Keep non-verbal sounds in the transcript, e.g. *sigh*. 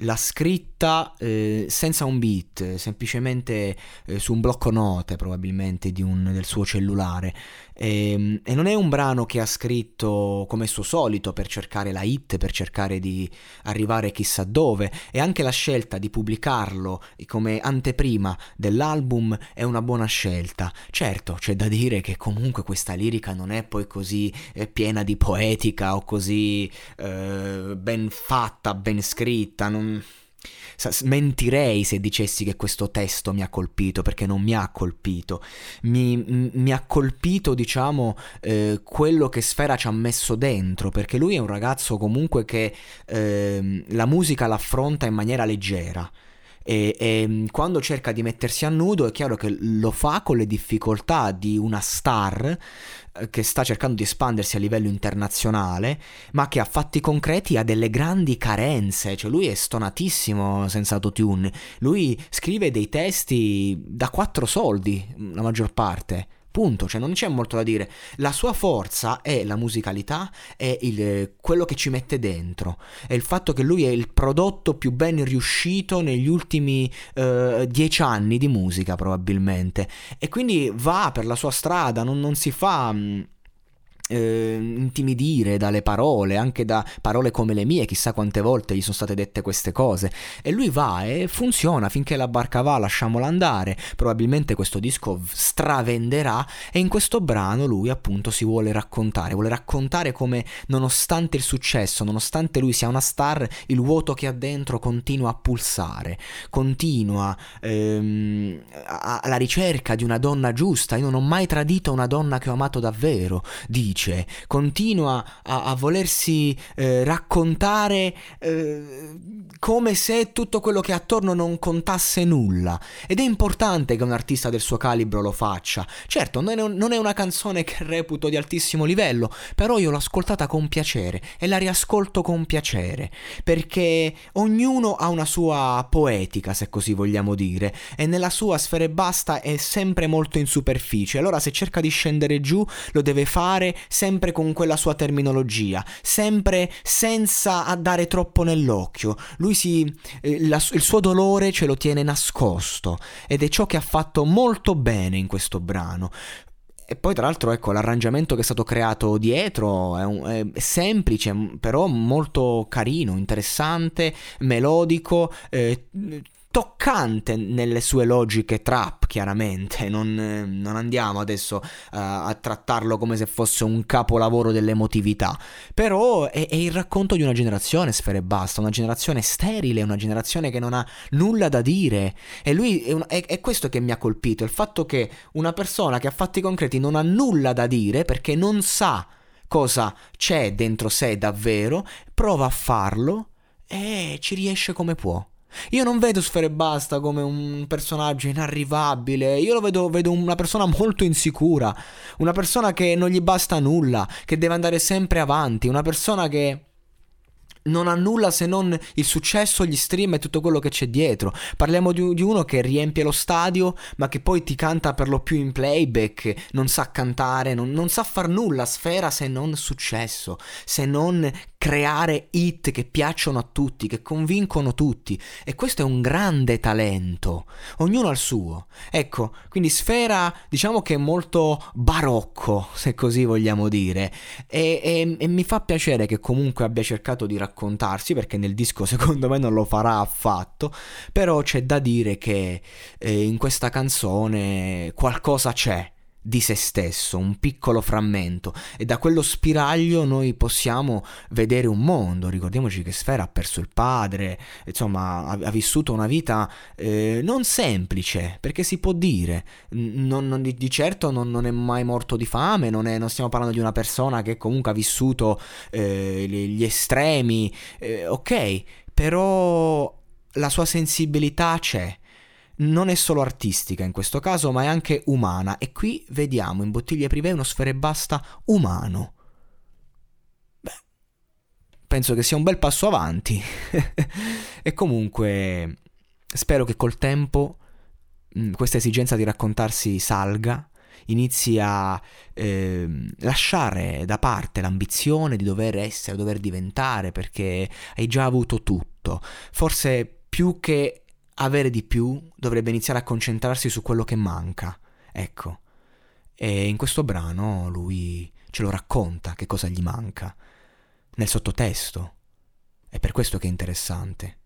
la scritta eh, senza un beat, semplicemente eh, su un blocco note probabilmente un, del suo cellulare. E, ehm, e, non è un brano che ha scritto come suo solito per cercare la hit, per cercare di arrivare chissà dove. E anche la scelta di pubblicarlo come anteprima dell'album è una buona scelta. Certo, c'è da dire che comunque questa lirica non è poi così eh, piena di poetica o così eh, ben fatta, ben scritta. Non mentirei se dicessi che questo testo mi ha colpito, perché non mi ha colpito. Mi, mi ha colpito, diciamo, eh, quello che Sfera ci ha messo dentro, perché lui è un ragazzo comunque che eh, la musica l'affronta in maniera leggera. E, e, quando cerca di mettersi a nudo è chiaro che lo fa con le difficoltà di una star che sta cercando di espandersi a livello internazionale, ma che a fatti concreti ha delle grandi carenze, cioè lui è stonatissimo senza autotune, lui scrive dei testi da quattro soldi, la maggior parte. Punto, cioè non c'è molto da dire. La sua forza è la musicalità, è il, quello che ci mette dentro. È il fatto che lui è il prodotto più ben riuscito negli ultimi eh, dieci anni di musica, probabilmente. E quindi va per la sua strada, non, non si fa. Mh, mm, eh, intimidire dalle parole, anche da parole come le mie, chissà quante volte gli sono state dette queste cose. E lui va e funziona finché la barca va, lasciamola andare. Probabilmente questo disco stravenderà e in questo brano lui appunto si vuole raccontare, vuole raccontare come nonostante il successo, nonostante lui sia una star, il vuoto che ha dentro continua a pulsare, continua ehm, alla ricerca di una donna giusta. Io non ho mai tradito una donna che ho amato davvero, dice dice, continua a, a volersi eh, raccontare eh, come se tutto quello che è attorno non contasse nulla. Ed è importante che un artista del suo calibro lo faccia. Certo, non è, non è una canzone che reputo di altissimo livello, però io l'ho ascoltata con piacere e la riascolto con piacere, perché ognuno ha una sua poetica, se così vogliamo dire, e nella sua sfera e basta è sempre molto in superficie. Allora se cerca di scendere giù, lo deve fare sempre con quella sua terminologia, sempre senza dare troppo nell'occhio. Lui si, eh, la, il suo dolore ce lo tiene nascosto ed è ciò che ha fatto molto bene in questo brano. E poi tra l'altro ecco l'arrangiamento che è stato creato dietro è, un, è semplice però molto carino, interessante, melodico, eh, toccante nelle sue logiche trap, chiaramente. Non, non andiamo adesso uh, a trattarlo come se fosse un capolavoro dell'emotività. Però è, è, il racconto di una generazione, Sfere Basta, una generazione sterile, una generazione che non ha nulla da dire. E lui è, un, è, è questo che mi ha colpito: il fatto che una persona che ha fatti concreti non ha nulla da dire perché non sa cosa c'è dentro sé davvero, prova a farlo e ci riesce come può. Io non vedo Sfere Basta come un personaggio inarrivabile, io lo vedo, vedo una persona molto insicura, una persona che non gli basta nulla, che deve andare sempre avanti, una persona che non ha nulla se non il successo, gli stream e tutto quello che c'è dietro. Parliamo di, di, uno che riempie lo stadio, ma che poi ti canta per lo più in playback, non sa cantare, non, non sa far nulla sfera se non successo, se non creare hit che piacciono a tutti, che convincono tutti. E questo è un grande talento. Ognuno ha il suo. Ecco, quindi Sfera diciamo che è molto barocco, se così vogliamo dire. E, e, e mi fa piacere che comunque abbia cercato di raccontarsi perché nel disco *laughs* secondo me non lo farà affatto, però c'è da dire che eh, in questa canzone qualcosa c'è di se stesso, un piccolo frammento. E da quello spiraglio noi possiamo vedere un mondo. Ricordiamoci che Sfera ha perso il padre, insomma ha, ha vissuto una vita eh, non semplice, perché si può dire, non, non, di, certo non, non, è mai morto di fame, non, è, stiamo parlando di una persona che comunque ha vissuto eh, gli estremi, eh, ok, però la sua sensibilità c'è non è solo artistica in questo caso, ma è anche umana. E qui vediamo in Bottiglie Privé uno sfere basta umano. Beh, penso che sia un bel passo avanti. *laughs* e comunque spero che col tempo mm, questa esigenza di raccontarsi salga, inizi a eh, lasciare da parte l'ambizione di dover essere, dover diventare, perché hai già avuto tutto. Forse più che avere di più dovrebbe iniziare a concentrarsi su quello che manca. Ecco. E in questo brano lui ce lo racconta che cosa gli manca, nel sottotesto. È per questo che è interessante.